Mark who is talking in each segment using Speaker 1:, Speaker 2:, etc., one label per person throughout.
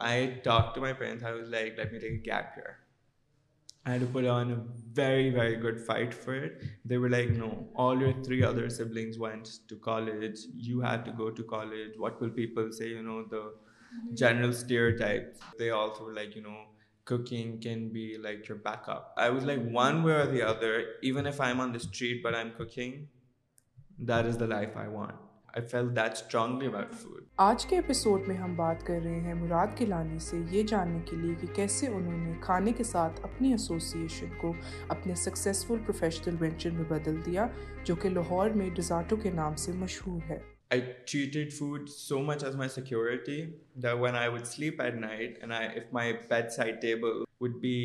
Speaker 1: I talked to my parents. I was like, let me take a gap year. I had to put on a very, very good fight for it. They were like, no, all your three other siblings went to college. You have to go to college. What will people say? You know, the general stereotypes. They also were like, you know, cooking can be like your backup. I was like, one way or the other, even if I'm on the street but I'm cooking, that is the life I want. آج کے episode میں ہم بات کر رہے ہیں مراد گلانی سے یہ جاننے کے لیے کہ کیسے انہوں نے کھانے کے ساتھ اپنی ایسوسیشن کو اپنے سکسیزفل پروفیشنل وینچر میں بدل دیا جو کہ لاہور میں ڈیزارٹو کے نام
Speaker 2: سے مشہور ہے I treated food so much as my security then I would sleep at night and I if my bed side table would be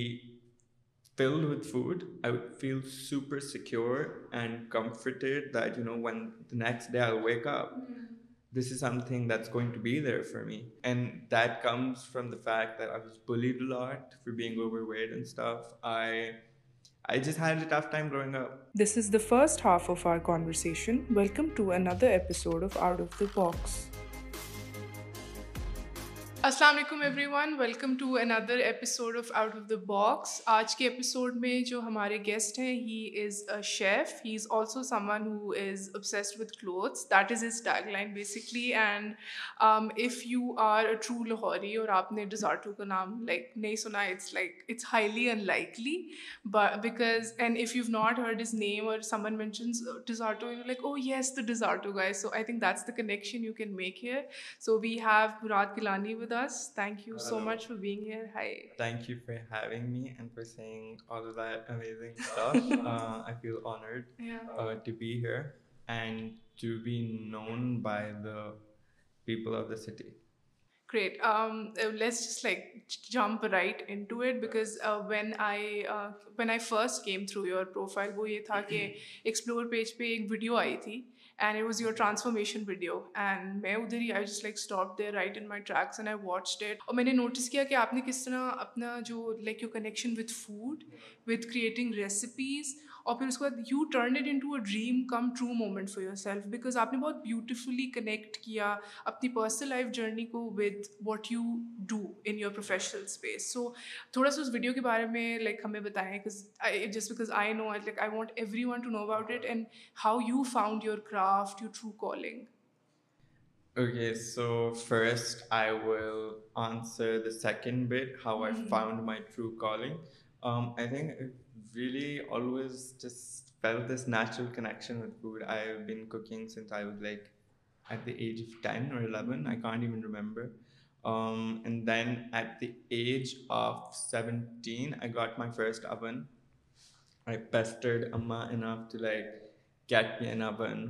Speaker 2: full food I feel super secure and comforted ups is the first half offers السلام علیکم everyone welcome to another episode of out of the box آج کے episode میں جو ہمارے guest ہیں he is a chef he is also some one who is obsessed with clothes that is is tag line basically and if you are a true Lahori اور آپ نے ڈیزارٹو کا نام لائک نہیں سنا it's like it's highly unlikely because and if you not heard is name اور someone mentions Desserto
Speaker 1: you
Speaker 2: like oh yes the Desserto
Speaker 1: guy so I think that's the connection you can make here so we have Murad Kalani with
Speaker 2: ایک
Speaker 1: video آئی تھی and it was your transformation video and میں ادھر ہی I
Speaker 2: just like stop there right in my tracks and I watch that اور میں نے notice کیا کہ آپ نے کس طرح اپنا جو like your connection with food with creating recipes اور پھر اس کے بعد you turn it into a dream come true moment for yourself because آپ نے بہت بیوٹیفلی کنیکٹ کیا اپنی پرسنل لائف جرنی کو with what you do in your professional space so تھوڑا سا اس ویڈیو کے بارے میں لائک ہمیں بتائیں just because I I no no like want everyone to about it and how you found your craft your true calling okay so first I will answer the second but how I found my true calling I think really always just this natural connection at the age ten اور then at the age of seventeen I got my first own پڈ اما
Speaker 1: ل like کی one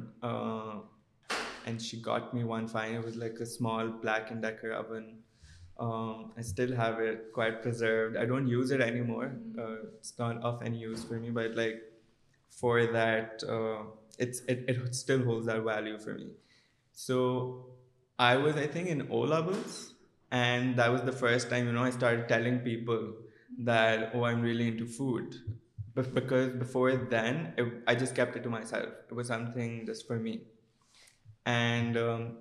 Speaker 1: and she got me one five like small black اینڈر ابن Um, I still have it quite preserved. I don't use it anymore. Mm-hmm. Uh, it's not of any use for me, but like for that, uh, it still holds that value for me. So I was, I think, in O-levels, and that was the first time, I started telling people mm-hmm. that, oh, I'm really into food. But because before then, I just kept it to myself. It was something just for me. And um,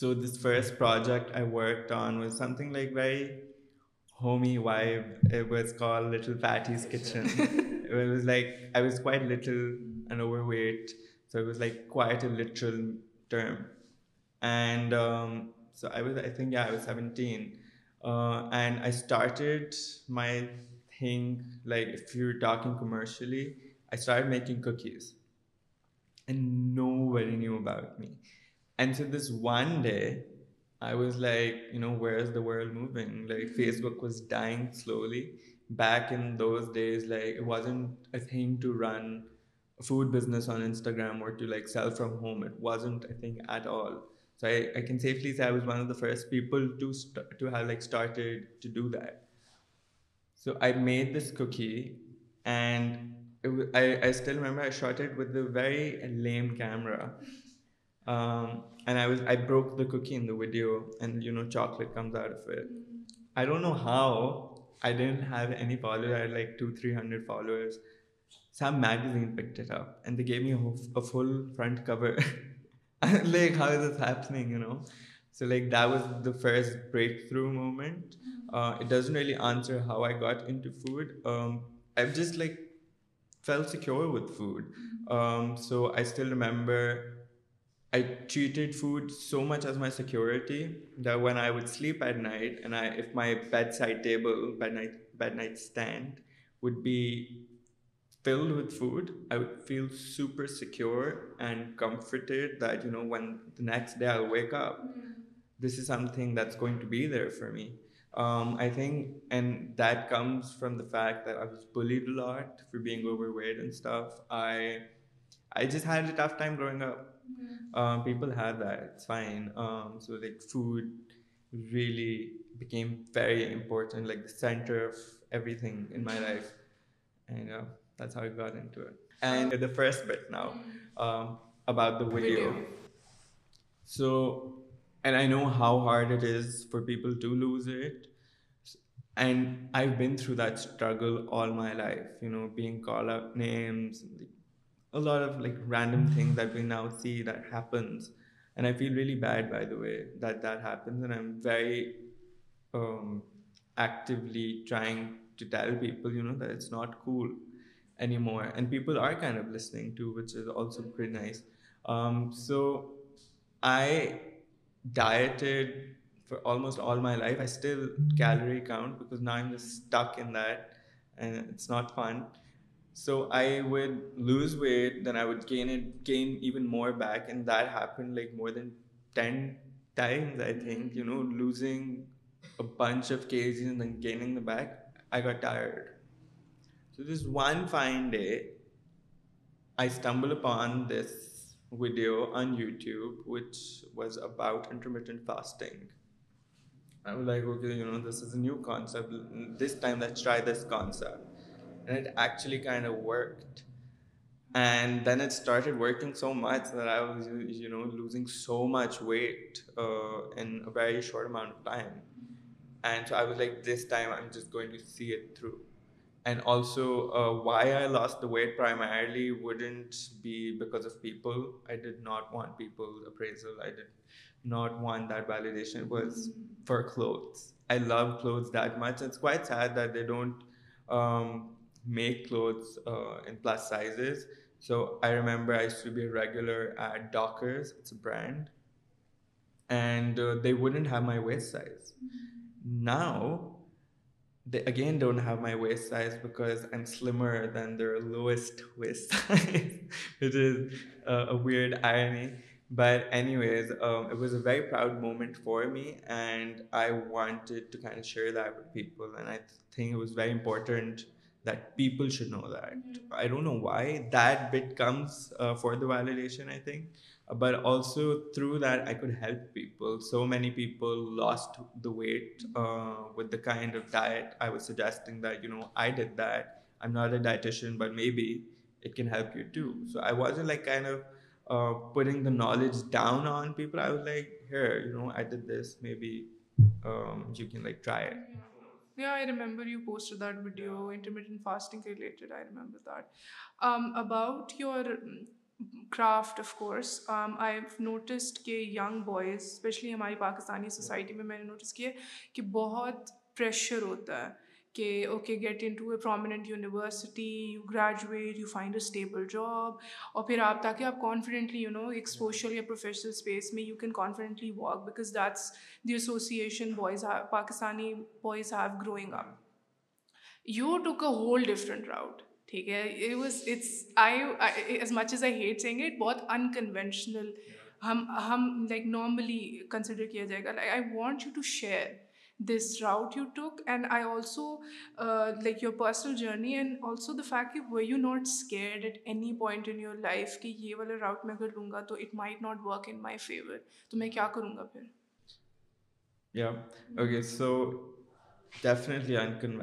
Speaker 1: so this first project I worked on was something like very homey vibe. It was called Little Patty's Kitchen. It was like, I was quite little and overweight, so it was like quite a literal term. And um, so I was 17. Uh, and I started my thing, like if you're talking commercially, I started making cookies and nobody knew about me. And sir this one day I was like you know where is the world movie like Facebook was dying slowly back in those days like wasn't I think to run food business on Instagram اور first پیپلڈ to do they this ککی and still ma'am I'd وتری لیم camera Um, and I broke the cookie in the video, and chocolate comes out of it. I don't know how. I didn't have any followers. I had like 200-300 followers. Some magazine picked it up, and they gave me a full front cover. Like, how is this happening? So like, that was the first breakthrough moment. Mm-hmm. Uh, it doesn't really answer how I got into food. Um, I've just like felt secure with food. Mm-hmm. Um, so I still remember I treated food so much as my security that when I would sleep at night, and if my bedside table, bed night stand would be filled with food, I would feel super secure and comforted that, you know, when the next day I'll wake up, mm-hmm. this is something that's going to be there for me. Um, I think, and that comes from the fact that I was bullied a lot for being overweight and stuff. I just had a tough time growing up. Um, people had that, it's fine. Um, so like food really became very important, like the center of everything in my life, and uh, that's how I got into it. And the first bit now, um, about the video. So, and I know how hard it is for people to lose it, and I've been through that struggle all my life, you know, being called out names, a lot of like random things that we now see that happens, and I feel really bad, by the way, that happens, and I'm very um, actively trying to tell people, that it's not cool anymore, and people are kind of listening too, which is also pretty nice. Um, so I dieted for almost all my life. I still calorie count because now I'm just stuck in that, and it's not fun. So I would lose weight, then I would gain even more back, and that happened like more than 10 times, I think, you know, losing a bunch of kgs and then gaining the back. I got tired. So this one fine day, I stumbled upon this video on YouTube, which was about intermittent fasting. I was like, okay, you know, this is a new concept. This time, let's try this concept. چولی کا work and then it start working so much I you know losing so much weight in very short of time and so I was like this time I am just going to see it through and also why I lost the weight primarily wouldn't be because of people I did not want people's not want validation was for clothes I love cloth said that on make clothes uh, in plus sizes. So I remember I used to be a regular at Dockers, it's a brand, and uh, they wouldn't have my waist size. Now, they again don't have my waist size because I'm slimmer than their lowest waist size, which is uh, a weird irony. But anyways, um, it was a very proud moment for me, and I wanted to kind of share that with people. And I think it was very important that people should know that. Mm-hmm. I don't know why that bit comes uh, for the validation, I think. Uh, but also through that, I could help people. So many people lost the weight mm-hmm. uh, with the kind of diet I was suggesting that, you know, I did that. I'm not a dietitian, but maybe it can help you too. So I wasn't like kind of putting the knowledge down on people. I was like, here, you know, I did this. Maybe um, you can like try it.
Speaker 2: I remember you posted that video intermittent fasting کے related I remember that about your craft of course I noticed کہ young boys especially ہماری Pakistani society میں میں نے notice کیا کہ بہت pressure ہوتا ہے کہ okay get into a prominent university you graduate you find a stable job اور پھر آپ تاکہ آپ کانفیڈنٹلی یو نو ایک سوشل یا پروفیشنل اسپیس میں you can confidently walk because that's the association boys Pakistani boys have growing up you took a whole different route ٹھیک ہے it was it's I as much as I hate saying it بہت ان unconventional ہم ہم like normally consider کیا جائے گا like I want you to share this route and I your personal journey and also at any
Speaker 1: point کہ یہ والا route میں کیا کروں گا اوکے سو انشن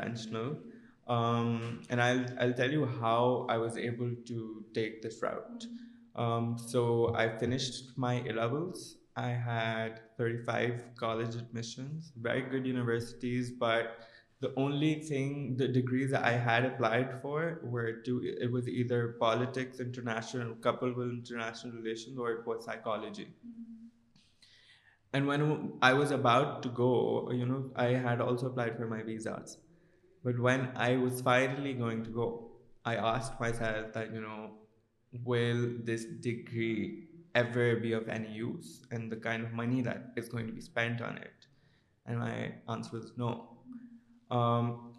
Speaker 1: I had 35 college admissions, very good universities, but the only thing, the degrees that I had applied for were it was either politics, international, coupled with international relations, or it was psychology. Mm-hmm. And when I was about to go, I had also applied for my visas. But when I was finally going to go, I asked myself that, will this degree ever be of any use and the kind of money that is going to be spent on it? And my answer was no. Um,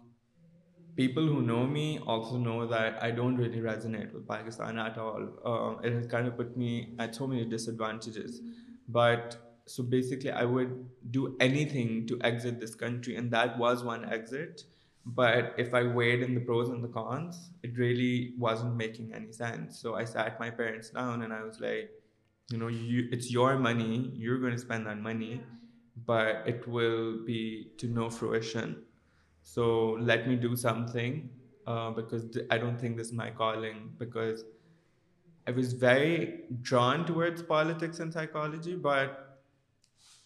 Speaker 1: people who know me also know that I don't really resonate with Pakistan at all. Um, it has kind of put me at so many disadvantages. But so basically I would do anything to exit this country, and that was one exit. But if I weighed in the pros and the cons, it really wasn't making any sense. So I sat my parents down and I was like, it's your money, you're going to spend that money, but it will be to no fruition. So let me do something uh, because I don't think this is my calling, because I was very drawn towards politics and psychology, but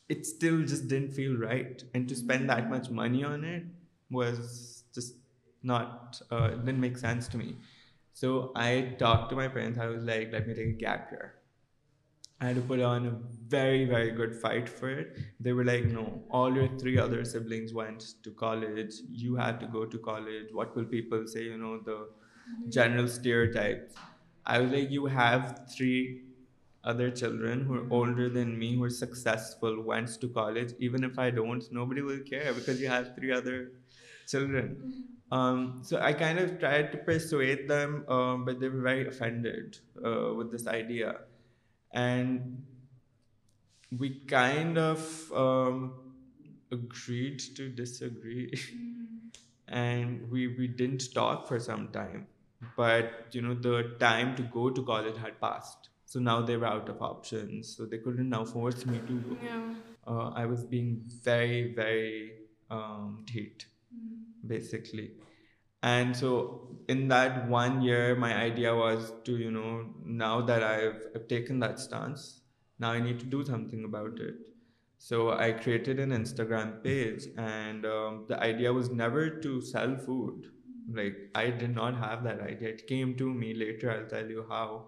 Speaker 1: it still just didn't feel right. And to spend that much money on it was just not, uh, it didn't make sense to me. So I talked to my parents. I was like, let me take a gap year. I had to put on a very, very good fight for it. They were like, no, all your three other siblings went to college. You had to go to college. What will people say? The general stereotypes. I was like, you have three other children who are older than me, who are successful, went to college. Even if I don't, nobody will care because you have three other children. Mm-hmm. Um, so I kind of tried to persuade them, um, but they were very offended uh, with this idea and we kind of um, agreed to disagree. And we didn't talk for some time, but you know, the time to go to college had passed, so now they were out of options, so they couldn't now force me to go.
Speaker 2: Yeah.
Speaker 1: Uh, I was being very, very date, um, basically. And so in that 1 year, my idea was to, now that I've taken that stance, now I need to do something about it. So I created an Instagram page, and um, the idea was never to sell food. Like, I did not have that idea. It came to me later. I'll tell you how.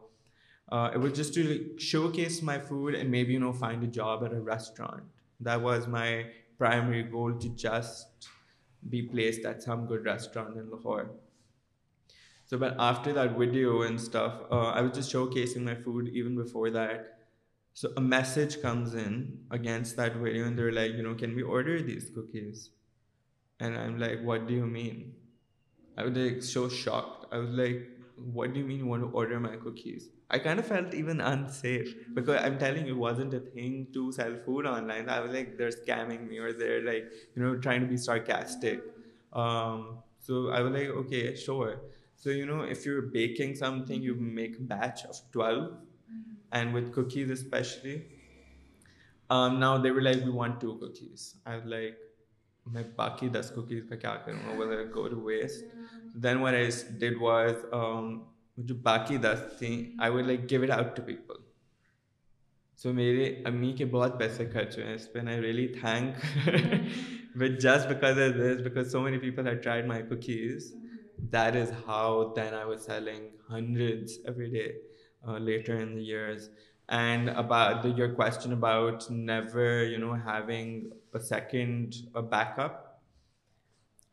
Speaker 1: Uh, it was just to showcase my food and maybe, find a job at a restaurant. That was my primary goal, to just be placed at some good restaurant in Lahore. So, but after that video and stuff, uh, I was just showcasing my food even before that. So a message comes in against that video and they're like, you know, can we order these cookies? And I'm like, what do you mean? I was like so shocked. I was like, what do you mean you want to order my cookies? I kind of felt even unsafe because I'm telling you, it wasn't a thing to sell food online. I was like, they're scamming me, or they're like, trying to be sarcastic. Um, so I was like, okay, sure. So, if you're baking something, you make a batch of 12, and with cookies especially. Um, now they were like, we want 2 cookies. I was like, میں باقی دس cookies کا کیا کروں گا waste then I did was جو باقی دس تھیں I would like go it out to people so میرے امی کے بہت پیسے خرچ ہوئے ہیں اس پہ I really think with just because of this because so many people I tried my cookies that is how then I was selling hundred every day later in years and about your question about never you know having a second, a backup.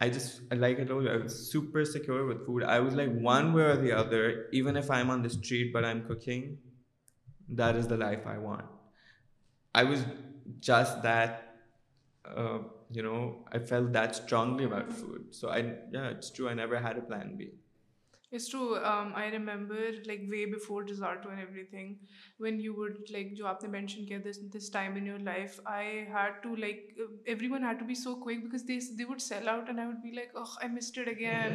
Speaker 1: I just, like I told you, I was super secure with food. I was like, one way or the other, even if I'm on the street but I'm cooking, that is the life I want. I was just that, uh, I felt that strongly about food. So I, it's true. I never had a plan B.
Speaker 2: It's too I remember like way before resort and everything when you would like جو آپ نے mention کیا this this time in your life I had to like everyone had to be so quick because this they would sell out and I would be like I missed it again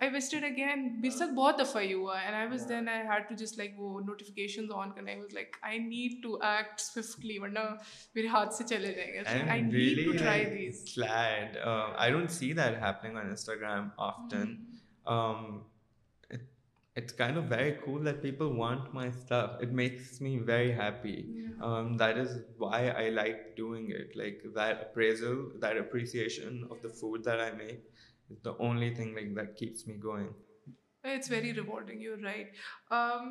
Speaker 2: I missed it again
Speaker 1: میرے
Speaker 2: ساتھ بہت
Speaker 1: دفعہ
Speaker 2: ہی ہوا
Speaker 1: and
Speaker 2: I
Speaker 1: was then I had to just like وہ notification on کرنا was like I need to act swiftly ورنہ میرے ہاتھ سے چلے جائیں گے I really try these I don't see that happening on Instagram often it's very rewarding your right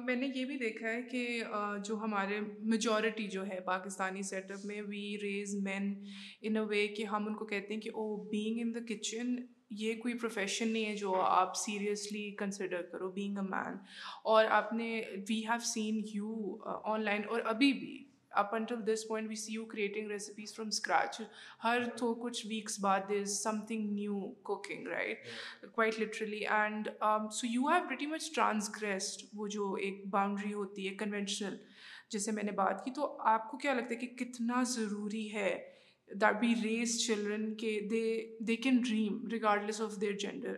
Speaker 1: میں نے یہ بھی دیکھا ہے کہ جو ہمارے میجورٹی جو ہے پاکستانی
Speaker 2: سیٹ اپ میں we raise men in a way کہ ہم ان کو کہتے ہیں کہ oh being in the kitchen یہ کوئی پروفیشن نہیں ہے جو آپ سیریسلی کنسیڈر کرو بینگ اے مین اور آپ نے we have seen you online اور ابھی بھی up until this point we see you creating recipes from scratch ہر تھو کچھ ویکس بعد is something new cooking right quite literally and so you have ویٹی much transgressed وہ جو ایک باؤنڈری ہوتی ہے کنونشنل جیسے میں نے بات کی تو آپ کو کیا لگتا ہے کہ کتنا ضروری ہے جینڈر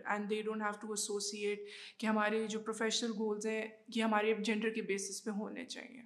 Speaker 2: اینڈ ہیو ایسوسیٹ کہ ہمارے جو پروفیشنل گولز ہیں یہ ہمارے جینڈر کے بیسس پہ ہونے چاہیے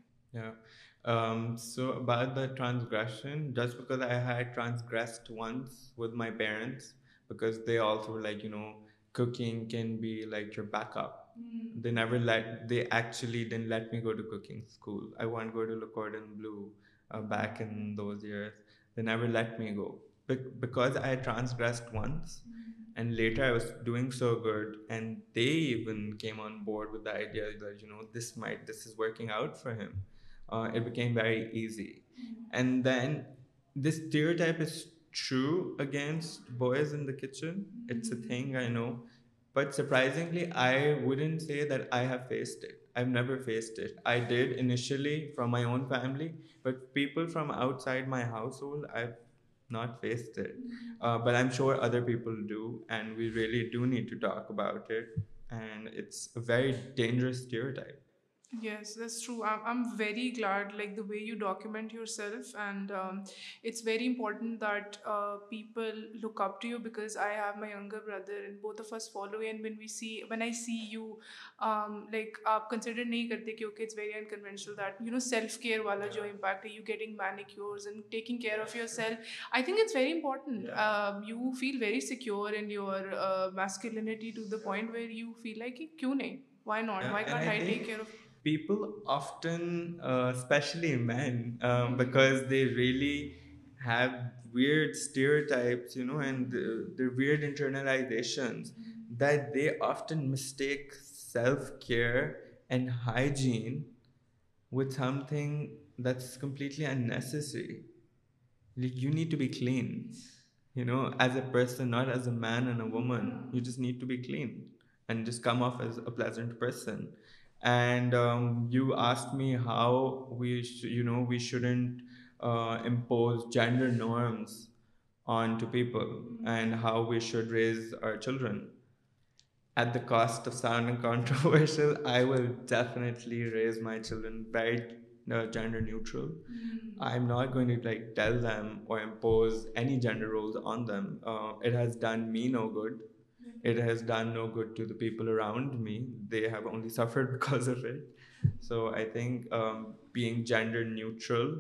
Speaker 2: they
Speaker 1: never let me go. Because I transgressed once, mm-hmm. and later I was doing so good, and they even came on board with the idea that, you know, this is working out for him. Uh, it became very easy. Mm-hmm. And then this stereotype is true against boys in the kitchen. It's a mm-hmm. thing, I know. But surprisingly, I wouldn't say that I have faced it. I've never faced it. I did initially from my own family, but people from outside my household, I've not faced it. Mm-hmm. Uh, but I'm sure other people do, and we really do need to talk about it. And it's a very dangerous stereotype.
Speaker 2: Yes yes true I am very glad like the way you document yourself and it's very important that people look Oppo because I have my younger brother and both first follow see when I see you like آپ consider نہیں کرتے کہ okay it's very unconventional that you know self care والا جو impact ہے you getting man ایک care of yourself I think it's very important you feel very secure in your masculinity to the point where you feel I کیوں نہیں why not why'd care of
Speaker 1: People often, uh, especially men, um, mm-hmm. because they really have weird stereotypes, and the weird internalizations mm-hmm. that they often mistake self care and hygiene with something that's completely unnecessary. Like, you need to be clean, as a person, not as a man and a woman. You just need to be clean and just come off as a pleasant person. And um, you asked me how we shouldn't uh, impose gender norms onto people, and how we should raise our children. At the cost of sounding controversial, I will definitely raise my children very uh, gender neutral. Mm-hmm. I'm not going to like tell them or impose any gender roles on them. Uh, it has done me no good. It has done no good to the people around me. They have only suffered because of it. So I think um, being gender neutral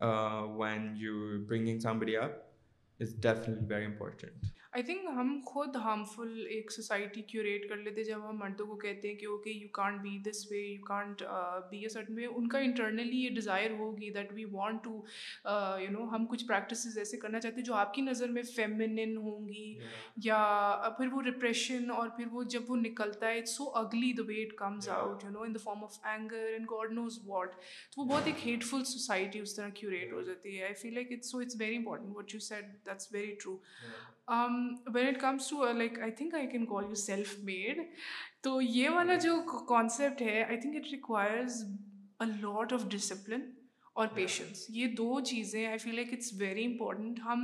Speaker 1: uh, when you're bringing somebody up is definitely very important.
Speaker 2: I think ہم خود harmful ایک society curate کر لیتے جب ہم مردوں کو کہتے ہیں کہ okay you can't be this way you can't be a certain way ان کا انٹرنلی یہ ڈیزائر ہوگی that we want to you know ہم کچھ پریکٹسز ایسے کرنا چاہتے ہیں جو آپ کی نظر میں فیمنن ہوں گی یا uh, پھر وہ ڈپریشن اور پھر وہ جب وہ نکلتا ہے it's so ugly the it comes out you know in the form of anger and God knows what تو وہ بہت ایک ہیٹفل سوسائٹی اس طرح کیوریٹ ہو جاتی ہے I feel like it's so it's very important what you set that's very true when it comes to like I think I can call you self made تو یہ والا جو کانسیپٹ ہے I think it requires a lot of discipline اور patience یہ دو چیزیں I feel like it's very important ہم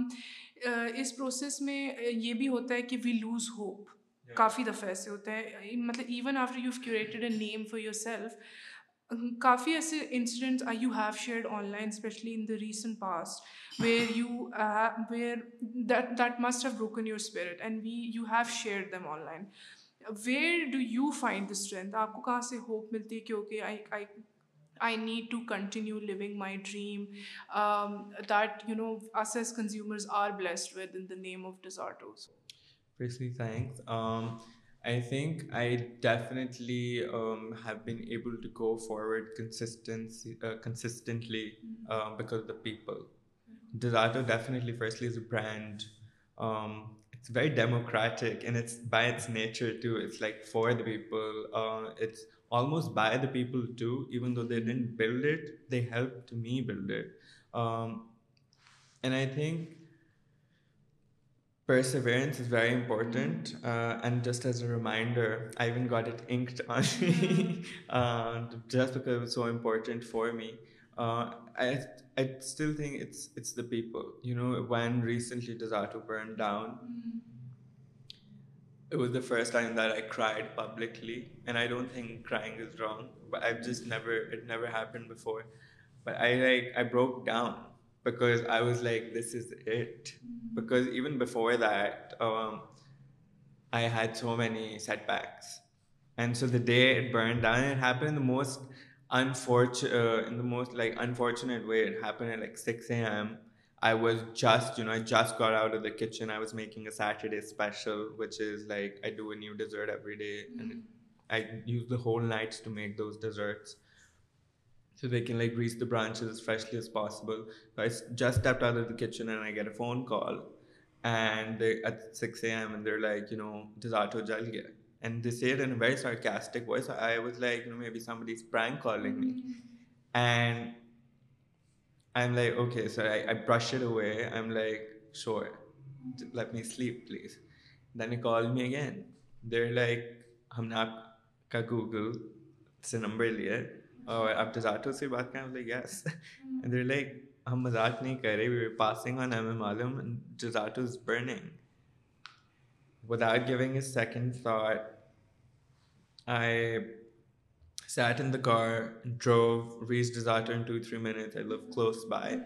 Speaker 2: uh, اس پروسیس میں uh, یہ بھی ہوتا ہے کہ وی لوز ہوپ کافی دفعہ ایسے ہوتا ہے مطلب even after you curated a name for yourself کافی ایسے incidents I you have shared online especially in the recent past where you were that must have broken your spirit and we you have share them online where do you find the strength آپ کو کہاں سے hope ملتی ہے کیونکہ
Speaker 1: name of dessert I think I definitely um, have been able to go forward uh, consistently mm-hmm. um, because of the people. Dorato definitely, firstly, is a brand. Um, it's very democratic, and it's by its nature too. It's like for the people. Uh, it's almost by the people too, even though they mm-hmm. didn't build it, they helped me build it. And I think Perseverance is very important. Uh, and just as a reminder, I even got it inked on me mm-hmm. uh, just because it was so important for me. Uh, I still think it's the people. You know, when recently Desatu burned down, mm-hmm. it was the first time that I cried publicly, and I don't think crying is wrong, but it never happened before. But I broke down because I was like, this is it. Mm-hmm. Because even before that, um, I had so many setbacks. And so the day it burned down, it happened in the most uh, unfortunate way. It happened at like 6 a.m. I was just, I just got out of the kitchen. I was making a Saturday special, which is like I do a new dessert every day. And mm-hmm. I use the whole nights to make those desserts. So they can like reach the branches freshly as possible just all our kitchen and I get a phone call and six like you know is all to gel gear and an very sorries I was like you know maybe something and I am like okay sir I I pressure ہوئے I am like sure like me sleep please then a call me again there like ہم نے آپ کا Google سے number لیا ہے اور آپ ڈزارٹو سے بات کریں بولے یس دیر لائک ہم مزاق نہیں کر رہے وی پاسنگ آن ایم اے معلوم Desserto is burning with out giving a second thought I sat in the car drove reached Desserto in two three minutes I live close by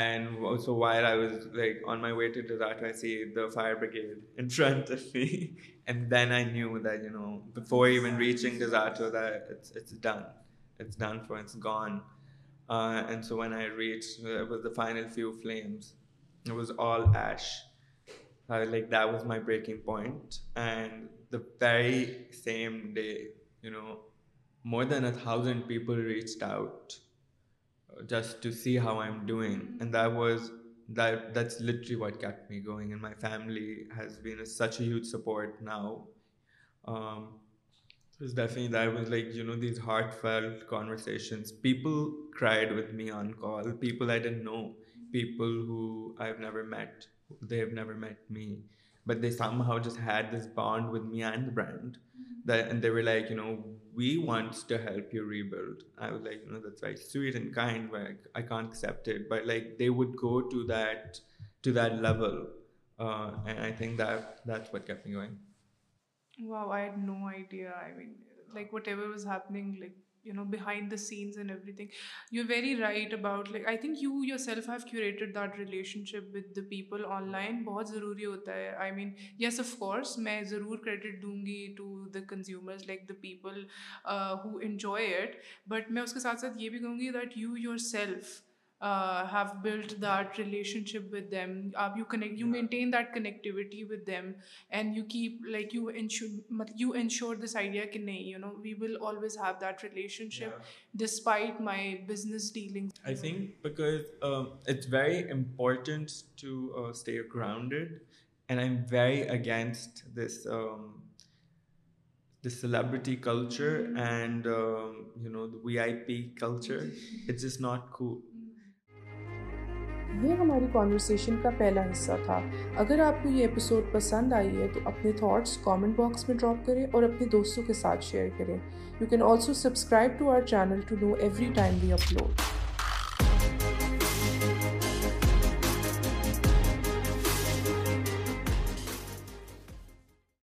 Speaker 1: and so while I was like on my way to Desserto I see the fire brigade in front of me and then I knew that you know before even reaching Desserto that's it's done it's done for, it's gone. Uh, and so when I reached, uh, it was the final few flames. It was all ash. Uh, like that was my breaking point. And the very same day, you know, more than 1,000 people reached out just to see how I'm doing. And that was, that's literally what kept me going. And my family has been such a huge support now. Um, it was definitely that was like, these heartfelt conversations. People cried with me on call, people I didn't know, people who I've never met, they have never met me, but they somehow just had this bond with me and the brand. Mm-hmm. And they were like, we want to help you rebuild. I was like, that's very sweet and kind, but I can't accept it. But like they would go to that level, uh, and I think that's what kept me going.
Speaker 2: No idea I mean like whatever was happening like you know behind the scenes and everything you very right about like I think you yourself have curated that relationship with the people online بہت ضروری ہوتا ہے I mean yes of course میں ضرور credit دوں گی to the consumers like the people who enjoy it but میں اس کے ساتھ ساتھ یہ بھی کہوں گی that you yourself have build that relationship with them آپ you connect you maintain that connectivity with them and you keep like you ensure this idea کہ نہیں you know we will always have that relationship despite
Speaker 1: my business dealing I think because it's very important to stay grounded and I am very against this celebrity culture and you know the V I P culture it's is not
Speaker 2: کو یہ ہماری conversation کا پہلا حصہ تھا اگر آپ کو یہ اپیسوڈ پسند آئی ہے تو اپنے تھاٹس کامنٹ باکس میں ڈراپ کریں اور اپنے دوستوں کے ساتھ شیئر کریں you can also subscribe to our channel to know every time we upload